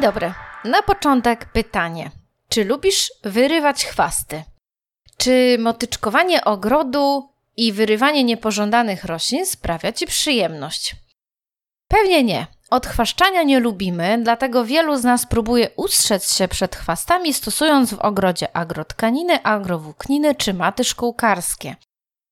Dzień dobry. Na początek pytanie. Czy lubisz wyrywać chwasty? Czy motyczkowanie ogrodu i wyrywanie niepożądanych roślin sprawia Ci przyjemność? Pewnie nie. Odchwaszczania nie lubimy, dlatego wielu z nas próbuje ustrzec się przed chwastami, stosując w ogrodzie agrotkaniny, agrowłókniny czy maty szkółkarskie.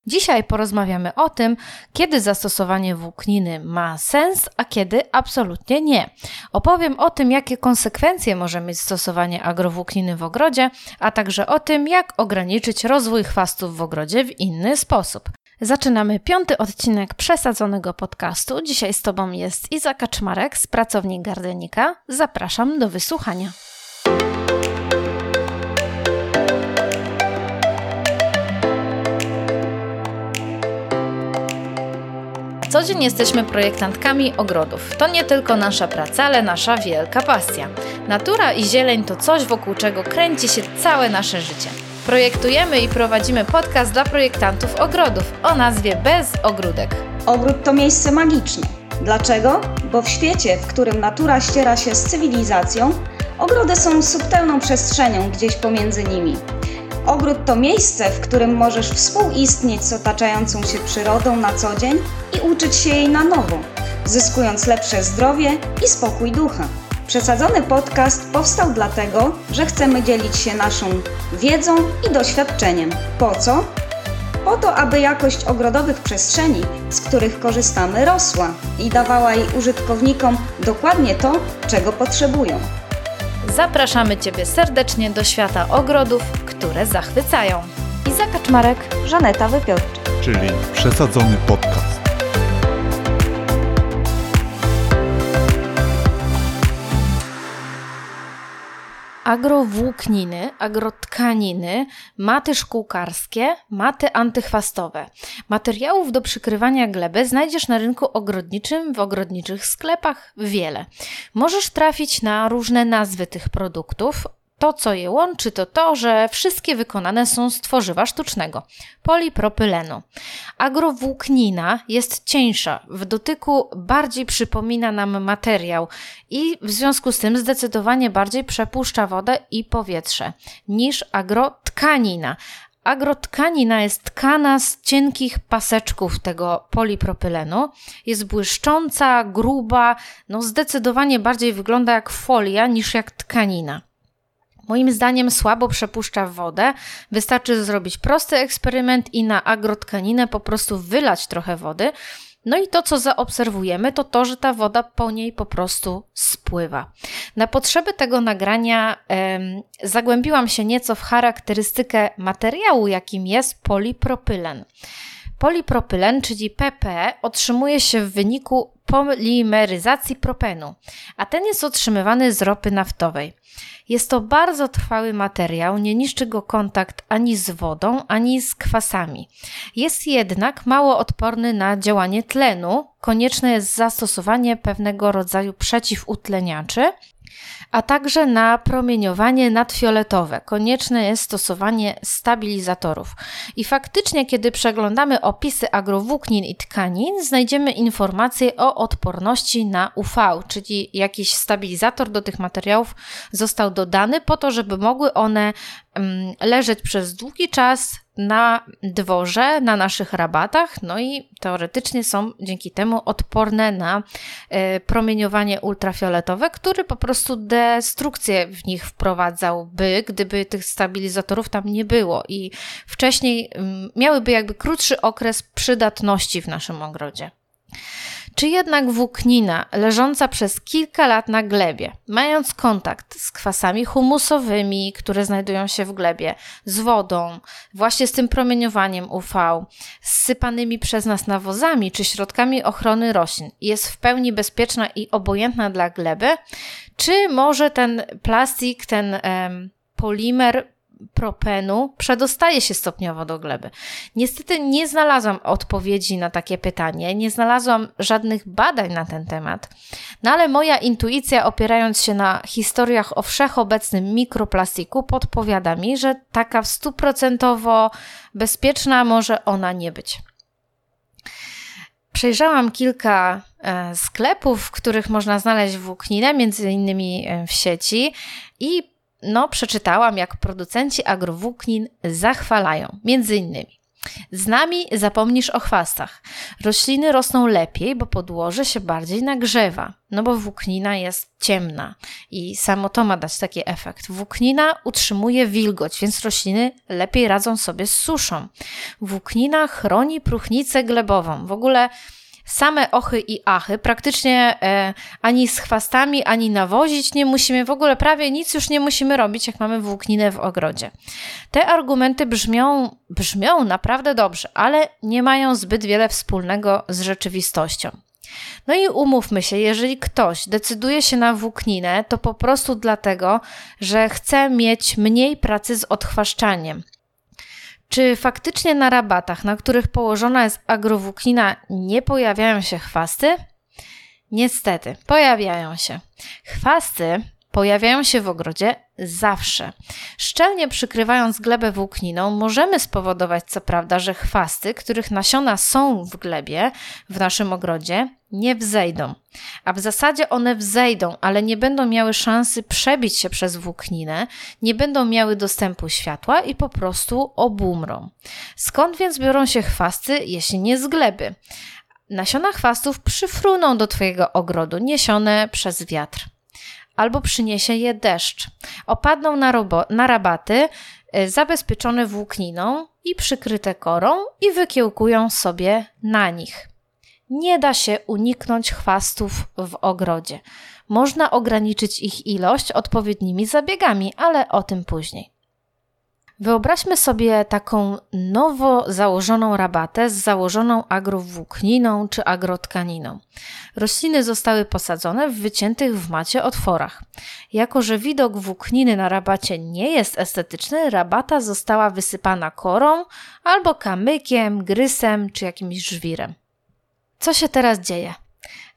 Dzisiaj porozmawiamy o tym, kiedy zastosowanie włókniny ma sens, a kiedy absolutnie nie. Opowiem o tym, jakie konsekwencje może mieć stosowanie agrowłókniny w ogrodzie, a także o tym, jak ograniczyć rozwój chwastów w ogrodzie w inny sposób. Zaczynamy piąty odcinek przesadzonego podcastu. Dzisiaj z Tobą jest Iza Kaczmarek z Pracowni Gardenika. Zapraszam do wysłuchania. Co dzień jesteśmy projektantkami ogrodów. To nie tylko nasza praca, ale nasza wielka pasja. Natura i zieleń to coś, wokół czego kręci się całe nasze życie. Projektujemy i prowadzimy podcast dla projektantów ogrodów o nazwie Bez Ogródek. Ogród to miejsce magiczne. Dlaczego? Bo w świecie, w którym natura ściera się z cywilizacją, ogrody są subtelną przestrzenią gdzieś pomiędzy nimi. Ogród to miejsce, w którym możesz współistnieć z otaczającą się przyrodą na co dzień i uczyć się jej na nowo, zyskując lepsze zdrowie i spokój ducha. Przesadzony podcast powstał dlatego, że chcemy dzielić się naszą wiedzą i doświadczeniem. Po co? Po to, aby jakość ogrodowych przestrzeni, z których korzystamy, rosła i dawała jej użytkownikom dokładnie to, czego potrzebują. Zapraszamy Ciebie serdecznie do świata ogrodów, które zachwycają. Iza Kaczmarek, Żaneta Wypiorczyk. czyli przesadzony podcast. agrowłókniny, agrotkaniny, maty szkółkarskie, maty antychwastowe. Materiałów do przykrywania gleby znajdziesz na rynku ogrodniczym, w ogrodniczych sklepach wiele. Możesz trafić na różne nazwy tych produktów, to, co je łączy, to to, że wszystkie wykonane są z tworzywa sztucznego polipropylenu. Agrowłóknina jest cieńsza, w dotyku bardziej przypomina nam materiał i w związku z tym zdecydowanie bardziej przepuszcza wodę i powietrze niż agrotkanina. Agrotkanina jest tkana z cienkich paseczków tego polipropylenu. Jest błyszcząca, gruba, no zdecydowanie bardziej wygląda jak folia niż jak tkanina. Moim zdaniem słabo przepuszcza wodę. Wystarczy zrobić prosty eksperyment i na agrotkaninę po prostu wylać trochę wody. No i to, co zaobserwujemy, to to, że ta woda po niej po prostu spływa. Na potrzeby tego nagrania em, zagłębiłam się nieco w charakterystykę materiału, jakim jest polipropylen. Polipropylen, czyli PP, otrzymuje się w wyniku polimeryzacji propenu, a ten jest otrzymywany z ropy naftowej. Jest to bardzo trwały materiał, nie niszczy go kontakt ani z wodą, ani z kwasami. Jest jednak mało odporny na działanie tlenu. Konieczne jest zastosowanie pewnego rodzaju przeciwutleniaczy, a także na promieniowanie nadfioletowe. Konieczne jest stosowanie stabilizatorów. I faktycznie, kiedy przeglądamy opisy agrowłóknin i tkanin, znajdziemy informacje o odporności na UV, czyli jakiś stabilizator do tych materiałów został dodany po to, żeby mogły one leżeć przez długi czas na dworze, na naszych rabatach, no i teoretycznie są dzięki temu odporne na y, promieniowanie ultrafioletowe, który po prostu destrukcję w nich wprowadzałby, gdyby tych stabilizatorów tam nie było i wcześniej miałyby jakby krótszy okres przydatności w naszym ogrodzie. Czy jednak włóknina leżąca przez kilka lat na glebie, mając kontakt z kwasami humusowymi, które znajdują się w glebie, z wodą, właśnie z tym promieniowaniem UV, sypanymi przez nas nawozami czy środkami ochrony roślin, jest w pełni bezpieczna i obojętna dla gleby, czy może ten plastik, ten em, polimer propenu przedostaje się stopniowo do gleby. Niestety nie znalazłam odpowiedzi na takie pytanie, nie znalazłam żadnych badań na ten temat, no ale moja intuicja, opierając się na historiach o wszechobecnym mikroplastiku, podpowiada mi, że taka stuprocentowo bezpieczna może ona nie być. Przejrzałam kilka e, sklepów, w których można znaleźć włókninę, między innymi e, w sieci i no, przeczytałam, jak producenci agrowłóknin zachwalają, między innymi. Z nami zapomnisz o chwastach. Rośliny rosną lepiej, bo podłoże się bardziej nagrzewa, no bo włóknina jest ciemna i samo to ma dać taki efekt. Włóknina utrzymuje wilgoć, więc rośliny lepiej radzą sobie z suszą. Włóknina chroni próchnicę glebową. W ogóle same ochy i achy, praktycznie e, ani z chwastami, ani nawozić nie musimy, w ogóle prawie nic już nie musimy robić, jak mamy włókninę w ogrodzie. Te argumenty brzmią, brzmią naprawdę dobrze, ale nie mają zbyt wiele wspólnego z rzeczywistością. No i umówmy się, jeżeli ktoś decyduje się na włókninę, to po prostu dlatego, że chce mieć mniej pracy z odchwaszczaniem czy faktycznie na rabatach, na których położona jest agrowłóknina, nie pojawiają się chwasty? Niestety, pojawiają się. Chwasty pojawiają się w ogrodzie zawsze. Szczelnie przykrywając glebę włókniną, możemy spowodować, co prawda, że chwasty, których nasiona są w glebie w naszym ogrodzie, nie wzejdą. A w zasadzie one wzejdą, ale nie będą miały szansy przebić się przez włókninę, nie będą miały dostępu światła i po prostu obumrą. Skąd więc biorą się chwasty, jeśli nie z gleby? Nasiona chwastów przyfruną do Twojego ogrodu, niesione przez wiatr albo przyniesie je deszcz. Opadną na, na rabaty y, zabezpieczone włókniną i przykryte korą i wykiełkują sobie na nich. Nie da się uniknąć chwastów w ogrodzie. Można ograniczyć ich ilość odpowiednimi zabiegami, ale o tym później. Wyobraźmy sobie taką nowo założoną rabatę z założoną agrowłókniną czy agrotkaniną. Rośliny zostały posadzone w wyciętych w macie otworach. Jako, że widok włókniny na rabacie nie jest estetyczny, rabata została wysypana korą albo kamykiem, grysem czy jakimś żwirem. Co się teraz dzieje?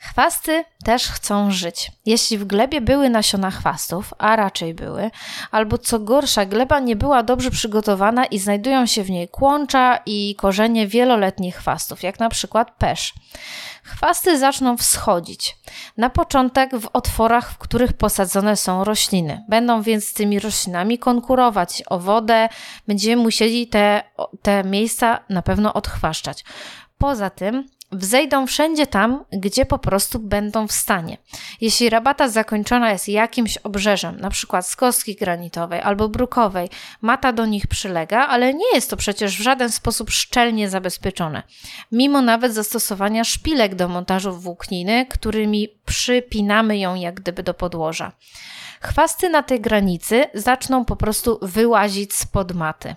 Chwasty też chcą żyć. Jeśli w glebie były nasiona chwastów, a raczej były, albo co gorsza, gleba nie była dobrze przygotowana i znajdują się w niej kłącza i korzenie wieloletnich chwastów, jak na przykład pesz. Chwasty zaczną wschodzić. Na początek w otworach, w których posadzone są rośliny. Będą więc z tymi roślinami konkurować o wodę. Będziemy musieli te, te miejsca na pewno odchwaszczać. Poza tym wzejdą wszędzie tam, gdzie po prostu będą w stanie. Jeśli rabata zakończona jest jakimś obrzeżem, na przykład z kostki granitowej albo brukowej, mata do nich przylega, ale nie jest to przecież w żaden sposób szczelnie zabezpieczone. Mimo nawet zastosowania szpilek do montażu włókniny, którymi przypinamy ją jak gdyby do podłoża. Chwasty na tej granicy zaczną po prostu wyłazić spod maty.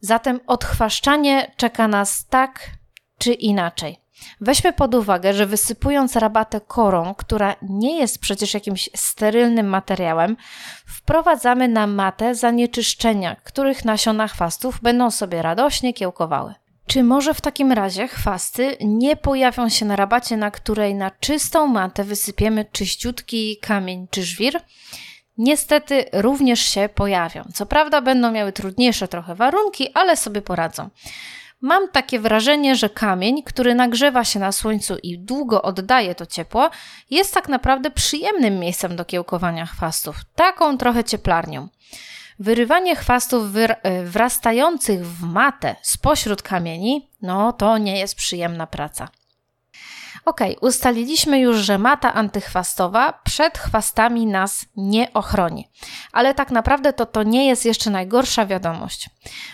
Zatem odchwaszczanie czeka nas tak czy inaczej. Weźmy pod uwagę, że wysypując rabatę korą, która nie jest przecież jakimś sterylnym materiałem, wprowadzamy na matę zanieczyszczenia, których nasiona chwastów będą sobie radośnie kiełkowały. Czy może w takim razie chwasty nie pojawią się na rabacie, na której na czystą matę wysypiemy czyściutki kamień czy żwir? Niestety również się pojawią. Co prawda będą miały trudniejsze trochę warunki, ale sobie poradzą. Mam takie wrażenie, że kamień, który nagrzewa się na słońcu i długo oddaje to ciepło, jest tak naprawdę przyjemnym miejscem do kiełkowania chwastów, taką trochę cieplarnią. Wyrywanie chwastów e, wrastających w matę spośród kamieni, no to nie jest przyjemna praca. Ok, ustaliliśmy już, że mata antychwastowa przed chwastami nas nie ochroni. Ale tak naprawdę to to nie jest jeszcze najgorsza wiadomość.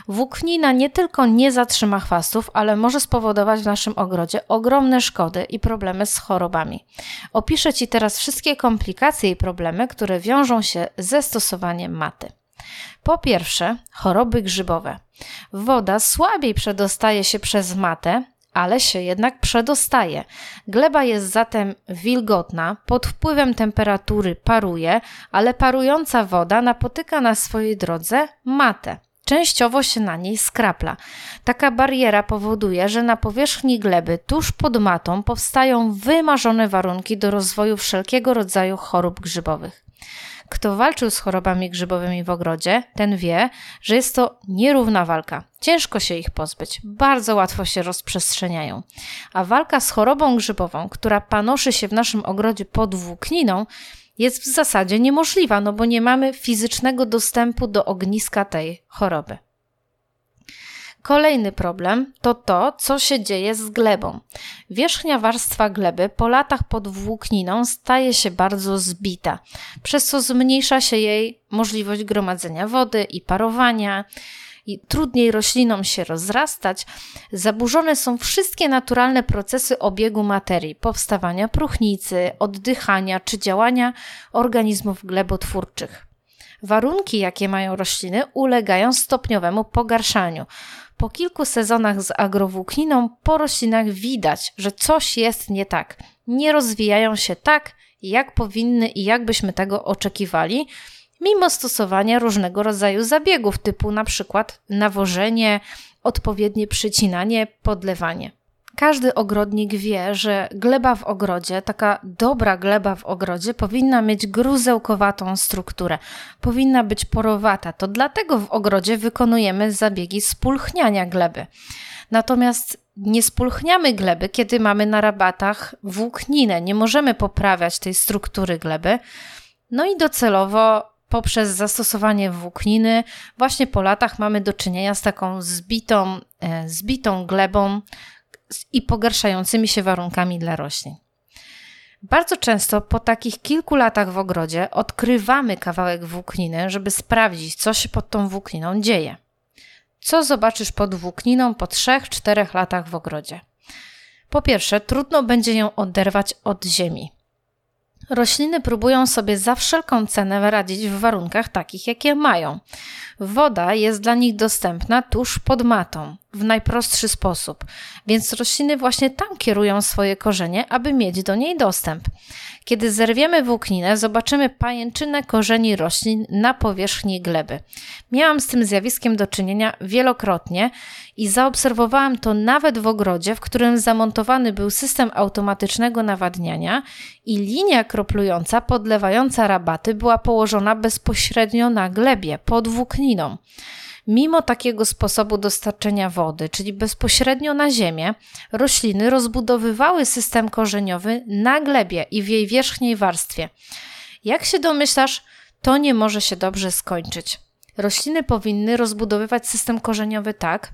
Włóknina nie tylko nie zatrzyma chwastów, ale może spowodować w naszym ogrodzie ogromne szkody i problemy z chorobami. Opiszę Ci teraz wszystkie komplikacje i problemy, które wiążą się ze stosowaniem maty. Po pierwsze, choroby grzybowe. Woda słabiej przedostaje się przez matę, ale się jednak przedostaje. Gleba jest zatem wilgotna, pod wpływem temperatury paruje, ale parująca woda napotyka na swojej drodze matę. Częściowo się na niej skrapla. Taka bariera powoduje, że na powierzchni gleby tuż pod matą powstają wymarzone warunki do rozwoju wszelkiego rodzaju chorób grzybowych. Kto walczył z chorobami grzybowymi w ogrodzie, ten wie, że jest to nierówna walka. Ciężko się ich pozbyć, bardzo łatwo się rozprzestrzeniają. A walka z chorobą grzybową, która panoszy się w naszym ogrodzie pod włókniną, jest w zasadzie niemożliwa, no bo nie mamy fizycznego dostępu do ogniska tej choroby. Kolejny problem to to, co się dzieje z glebą. Wierzchnia warstwa gleby po latach pod włókniną staje się bardzo zbita, przez co zmniejsza się jej możliwość gromadzenia wody i parowania. I trudniej roślinom się rozrastać, zaburzone są wszystkie naturalne procesy obiegu materii, powstawania próchnicy, oddychania czy działania organizmów glebotwórczych. Warunki, jakie mają rośliny, ulegają stopniowemu pogarszaniu. Po kilku sezonach z agrowłókniną po roślinach widać, że coś jest nie tak. Nie rozwijają się tak, jak powinny i jak byśmy tego oczekiwali, mimo stosowania różnego rodzaju zabiegów, typu na przykład nawożenie, odpowiednie przycinanie, podlewanie. Każdy ogrodnik wie, że gleba w ogrodzie, taka dobra gleba w ogrodzie, powinna mieć gruzełkowatą strukturę, powinna być porowata. To dlatego w ogrodzie wykonujemy zabiegi spulchniania gleby. Natomiast nie spulchniamy gleby, kiedy mamy na rabatach włókninę. Nie możemy poprawiać tej struktury gleby. No i docelowo poprzez zastosowanie włókniny, właśnie po latach mamy do czynienia z taką zbitą, e, zbitą glebą, i pogarszającymi się warunkami dla roślin. Bardzo często po takich kilku latach w ogrodzie odkrywamy kawałek włókniny, żeby sprawdzić, co się pod tą włókniną dzieje. Co zobaczysz pod włókniną po 3-4 latach w ogrodzie? Po pierwsze, trudno będzie ją oderwać od ziemi. Rośliny próbują sobie za wszelką cenę radzić w warunkach takich, jakie mają. Woda jest dla nich dostępna tuż pod matą, w najprostszy sposób, więc rośliny właśnie tam kierują swoje korzenie, aby mieć do niej dostęp. Kiedy zerwiemy włókninę, zobaczymy pajęczynę korzeni roślin na powierzchni gleby. Miałam z tym zjawiskiem do czynienia wielokrotnie i zaobserwowałam to nawet w ogrodzie, w którym zamontowany był system automatycznego nawadniania i linia kroplująca podlewająca rabaty była położona bezpośrednio na glebie, pod włókniną. Mimo takiego sposobu dostarczenia wody, czyli bezpośrednio na ziemię, rośliny rozbudowywały system korzeniowy na glebie i w jej wierzchniej warstwie. Jak się domyślasz, to nie może się dobrze skończyć. Rośliny powinny rozbudowywać system korzeniowy tak,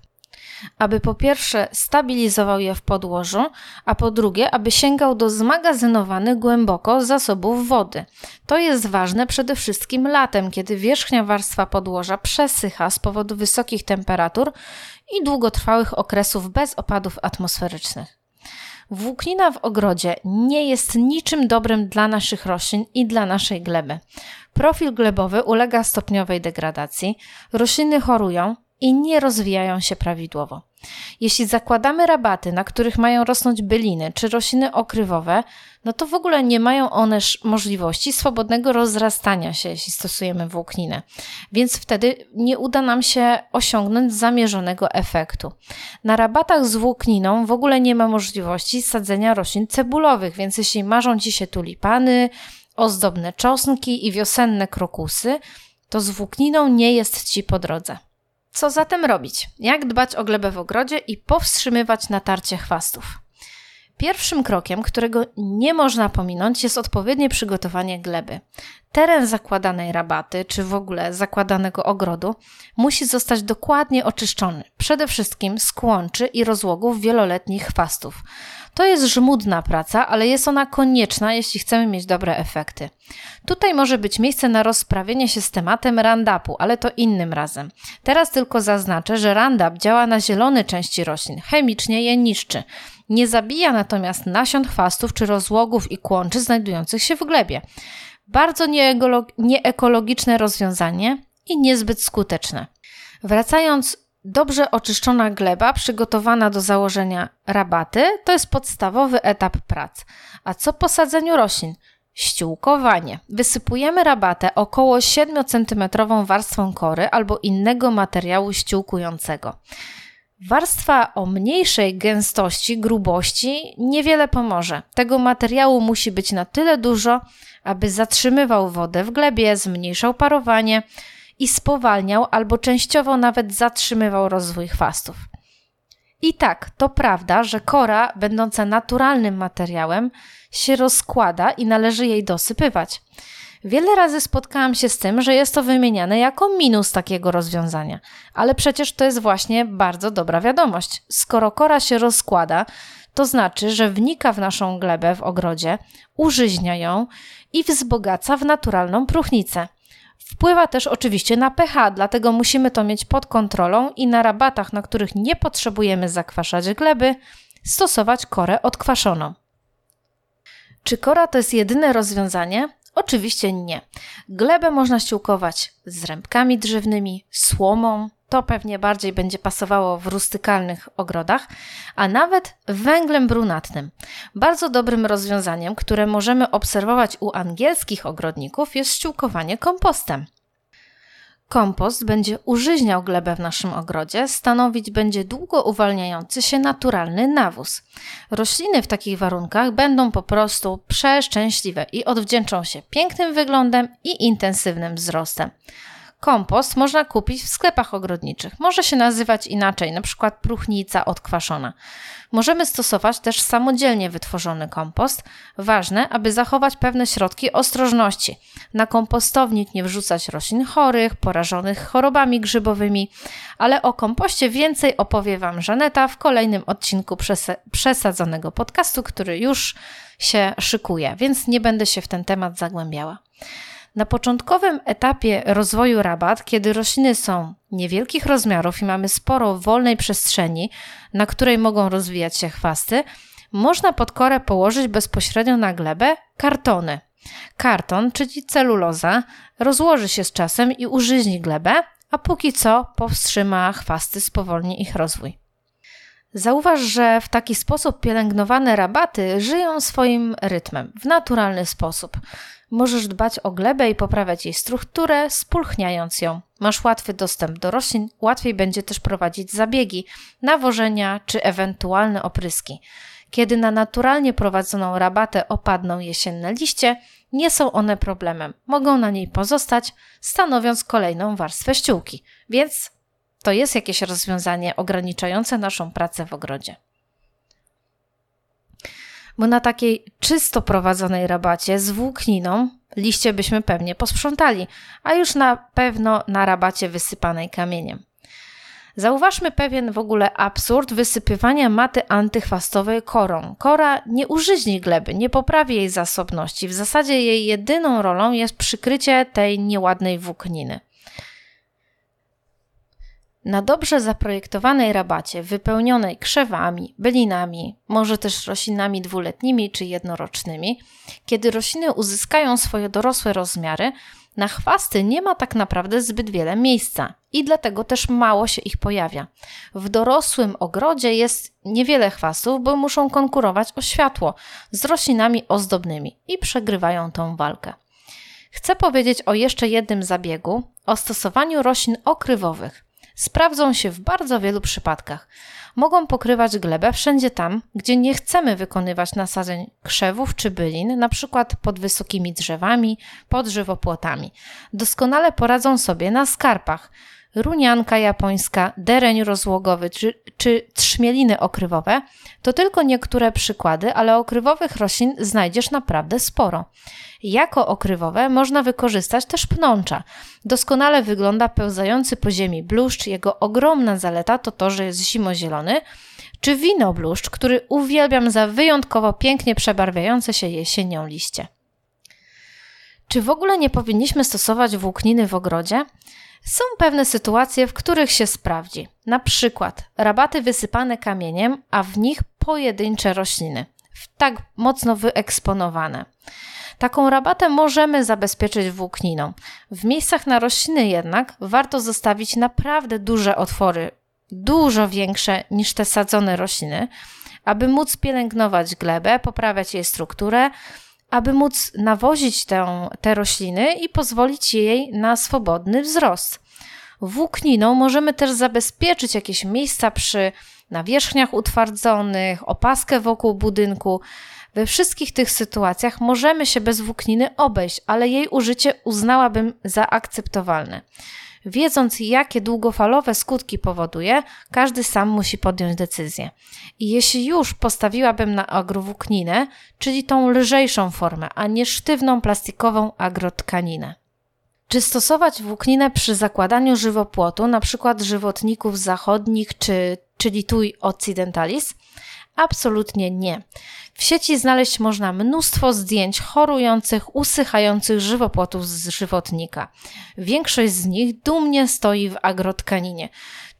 aby po pierwsze stabilizował je w podłożu, a po drugie, aby sięgał do zmagazynowanych głęboko zasobów wody. To jest ważne przede wszystkim latem, kiedy wierzchnia warstwa podłoża przesycha z powodu wysokich temperatur i długotrwałych okresów bez opadów atmosferycznych. Włóknina w ogrodzie nie jest niczym dobrym dla naszych roślin i dla naszej gleby. Profil glebowy ulega stopniowej degradacji, rośliny chorują, i nie rozwijają się prawidłowo. Jeśli zakładamy rabaty, na których mają rosnąć byliny czy rośliny okrywowe, no to w ogóle nie mają one możliwości swobodnego rozrastania się, jeśli stosujemy włókninę. Więc wtedy nie uda nam się osiągnąć zamierzonego efektu. Na rabatach z włókniną w ogóle nie ma możliwości sadzenia roślin cebulowych, więc jeśli marzą Ci się tulipany, ozdobne czosnki i wiosenne krokusy, to z włókniną nie jest Ci po drodze. Co zatem robić? Jak dbać o glebę w ogrodzie i powstrzymywać natarcie chwastów? Pierwszym krokiem, którego nie można pominąć, jest odpowiednie przygotowanie gleby. Teren zakładanej rabaty, czy w ogóle zakładanego ogrodu, musi zostać dokładnie oczyszczony, przede wszystkim z kłączy i rozłogów wieloletnich chwastów. To jest żmudna praca, ale jest ona konieczna, jeśli chcemy mieć dobre efekty. Tutaj może być miejsce na rozprawienie się z tematem Roundupu, ale to innym razem. Teraz tylko zaznaczę, że Roundup działa na zielone części roślin, chemicznie je niszczy. Nie zabija natomiast nasion chwastów czy rozłogów i kłączy znajdujących się w glebie. Bardzo nieekologiczne rozwiązanie i niezbyt skuteczne. Wracając Dobrze oczyszczona gleba, przygotowana do założenia rabaty, to jest podstawowy etap prac. A co po sadzeniu roślin? Ściółkowanie. Wysypujemy rabatę około 7 cm warstwą kory albo innego materiału ściółkującego. Warstwa o mniejszej gęstości, grubości niewiele pomoże. Tego materiału musi być na tyle dużo, aby zatrzymywał wodę w glebie, zmniejszał parowanie i spowalniał albo częściowo nawet zatrzymywał rozwój chwastów. I tak, to prawda, że kora, będąca naturalnym materiałem, się rozkłada i należy jej dosypywać. Wiele razy spotkałam się z tym, że jest to wymieniane jako minus takiego rozwiązania, ale przecież to jest właśnie bardzo dobra wiadomość. Skoro kora się rozkłada, to znaczy, że wnika w naszą glebę w ogrodzie, użyźnia ją i wzbogaca w naturalną próchnicę. Wpływa też oczywiście na pH, dlatego musimy to mieć pod kontrolą i na rabatach, na których nie potrzebujemy zakwaszać gleby, stosować korę odkwaszoną. Czy kora to jest jedyne rozwiązanie? Oczywiście nie. Glebę można ściółkować z rębkami drzewnymi, słomą, to pewnie bardziej będzie pasowało w rustykalnych ogrodach, a nawet węglem brunatnym. Bardzo dobrym rozwiązaniem, które możemy obserwować u angielskich ogrodników, jest ściółkowanie kompostem. Kompost będzie użyźniał glebę w naszym ogrodzie, stanowić będzie długo uwalniający się naturalny nawóz. Rośliny w takich warunkach będą po prostu przeszczęśliwe i odwdzięczą się pięknym wyglądem i intensywnym wzrostem. Kompost można kupić w sklepach ogrodniczych. Może się nazywać inaczej, na przykład próchnica odkwaszona. Możemy stosować też samodzielnie wytworzony kompost. Ważne, aby zachować pewne środki ostrożności. Na kompostownik nie wrzucać roślin chorych, porażonych chorobami grzybowymi, ale o kompoście więcej opowie Wam Żaneta w kolejnym odcinku przesadzonego podcastu, który już się szykuje, więc nie będę się w ten temat zagłębiała. Na początkowym etapie rozwoju rabat, kiedy rośliny są niewielkich rozmiarów i mamy sporo wolnej przestrzeni, na której mogą rozwijać się chwasty, można pod korę położyć bezpośrednio na glebę kartony. Karton, czyli celuloza, rozłoży się z czasem i użyźni glebę, a póki co powstrzyma chwasty, spowolni ich rozwój. Zauważ, że w taki sposób pielęgnowane rabaty żyją swoim rytmem, w naturalny sposób. Możesz dbać o glebę i poprawiać jej strukturę, spulchniając ją. Masz łatwy dostęp do roślin, łatwiej będzie też prowadzić zabiegi, nawożenia czy ewentualne opryski. Kiedy na naturalnie prowadzoną rabatę opadną jesienne liście, nie są one problemem. Mogą na niej pozostać, stanowiąc kolejną warstwę ściółki. Więc to jest jakieś rozwiązanie ograniczające naszą pracę w ogrodzie bo na takiej czysto prowadzonej rabacie z włókniną liście byśmy pewnie posprzątali, a już na pewno na rabacie wysypanej kamieniem. Zauważmy pewien w ogóle absurd wysypywania maty antychwastowej korą. Kora nie użyźni gleby, nie poprawi jej zasobności. W zasadzie jej jedyną rolą jest przykrycie tej nieładnej włókniny. Na dobrze zaprojektowanej rabacie, wypełnionej krzewami, bylinami, może też roślinami dwuletnimi czy jednorocznymi, kiedy rośliny uzyskają swoje dorosłe rozmiary, na chwasty nie ma tak naprawdę zbyt wiele miejsca i dlatego też mało się ich pojawia. W dorosłym ogrodzie jest niewiele chwastów, bo muszą konkurować o światło z roślinami ozdobnymi i przegrywają tą walkę. Chcę powiedzieć o jeszcze jednym zabiegu o stosowaniu roślin okrywowych sprawdzą się w bardzo wielu przypadkach. Mogą pokrywać glebę wszędzie tam, gdzie nie chcemy wykonywać nasadzeń krzewów czy bylin, na przykład pod wysokimi drzewami, pod żywopłotami. Doskonale poradzą sobie na skarpach. Runianka japońska, dereń rozłogowy czy, czy trzmieliny okrywowe to tylko niektóre przykłady, ale okrywowych roślin znajdziesz naprawdę sporo. Jako okrywowe można wykorzystać też pnącza. Doskonale wygląda pełzający po ziemi bluszcz. Jego ogromna zaleta to to, że jest zimozielony, czy winobluszcz, który uwielbiam za wyjątkowo pięknie przebarwiające się jesienią liście. Czy w ogóle nie powinniśmy stosować włókniny w ogrodzie? Są pewne sytuacje, w których się sprawdzi. Na przykład rabaty wysypane kamieniem, a w nich pojedyncze rośliny, tak mocno wyeksponowane. Taką rabatę możemy zabezpieczyć włókniną. W miejscach na rośliny jednak warto zostawić naprawdę duże otwory, dużo większe niż te sadzone rośliny, aby móc pielęgnować glebę, poprawiać jej strukturę, aby móc nawozić tę, te rośliny i pozwolić jej na swobodny wzrost. Włókniną możemy też zabezpieczyć jakieś miejsca przy nawierzchniach utwardzonych, opaskę wokół budynku. We wszystkich tych sytuacjach możemy się bez włókniny obejść, ale jej użycie uznałabym za akceptowalne. Wiedząc, jakie długofalowe skutki powoduje, każdy sam musi podjąć decyzję. I jeśli już postawiłabym na agrowłókninę, czyli tą lżejszą formę, a nie sztywną plastikową agrotkaninę. Czy stosować włókninę przy zakładaniu żywopłotu, np. żywotników zachodnich czy, czyli tui occidentalis? Absolutnie nie. W sieci znaleźć można mnóstwo zdjęć chorujących, usychających żywopłotów z żywotnika. Większość z nich dumnie stoi w agrotkaninie.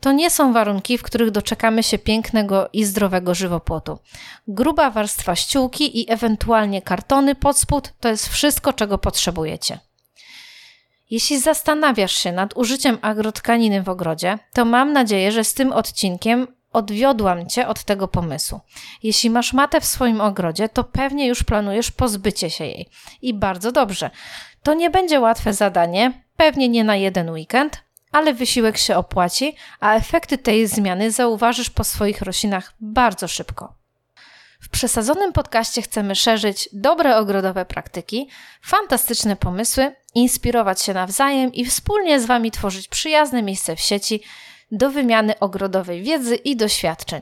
To nie są warunki, w których doczekamy się pięknego i zdrowego żywopłotu. Gruba warstwa ściółki i ewentualnie kartony pod spód to jest wszystko, czego potrzebujecie. Jeśli zastanawiasz się nad użyciem agrotkaniny w ogrodzie, to mam nadzieję, że z tym odcinkiem odwiodłam cię od tego pomysłu. Jeśli masz matę w swoim ogrodzie, to pewnie już planujesz pozbycie się jej. I bardzo dobrze. To nie będzie łatwe zadanie, pewnie nie na jeden weekend, ale wysiłek się opłaci, a efekty tej zmiany zauważysz po swoich roślinach bardzo szybko. W przesadzonym podcaście chcemy szerzyć dobre ogrodowe praktyki, fantastyczne pomysły, inspirować się nawzajem i wspólnie z Wami tworzyć przyjazne miejsce w sieci do wymiany ogrodowej wiedzy i doświadczeń.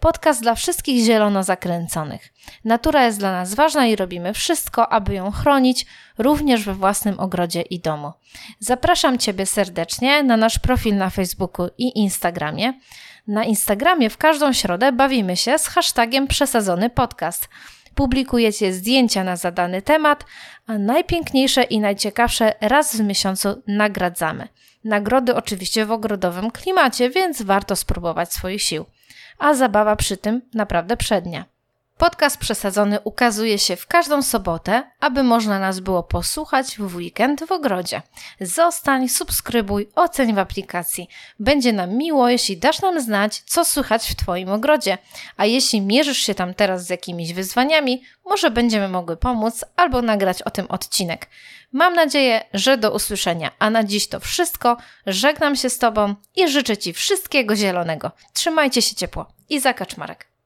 Podcast dla wszystkich zielono zakręconych. Natura jest dla nas ważna i robimy wszystko, aby ją chronić, również we własnym ogrodzie i domu. Zapraszam Ciebie serdecznie na nasz profil na Facebooku i Instagramie. Na Instagramie w każdą środę bawimy się z hashtagiem przesadzony podcast. Publikujecie zdjęcia na zadany temat, a najpiękniejsze i najciekawsze raz w miesiącu nagradzamy. Nagrody oczywiście w ogrodowym klimacie, więc warto spróbować swoich sił. A zabawa przy tym naprawdę przednia. Podcast przesadzony ukazuje się w każdą sobotę, aby można nas było posłuchać w weekend w ogrodzie. Zostań, subskrybuj, oceń w aplikacji. Będzie nam miło, jeśli dasz nam znać, co słychać w Twoim ogrodzie. A jeśli mierzysz się tam teraz z jakimiś wyzwaniami, może będziemy mogły pomóc albo nagrać o tym odcinek. Mam nadzieję, że do usłyszenia. A na dziś to wszystko. Żegnam się z Tobą i życzę Ci wszystkiego zielonego. Trzymajcie się ciepło i zakaczmarek.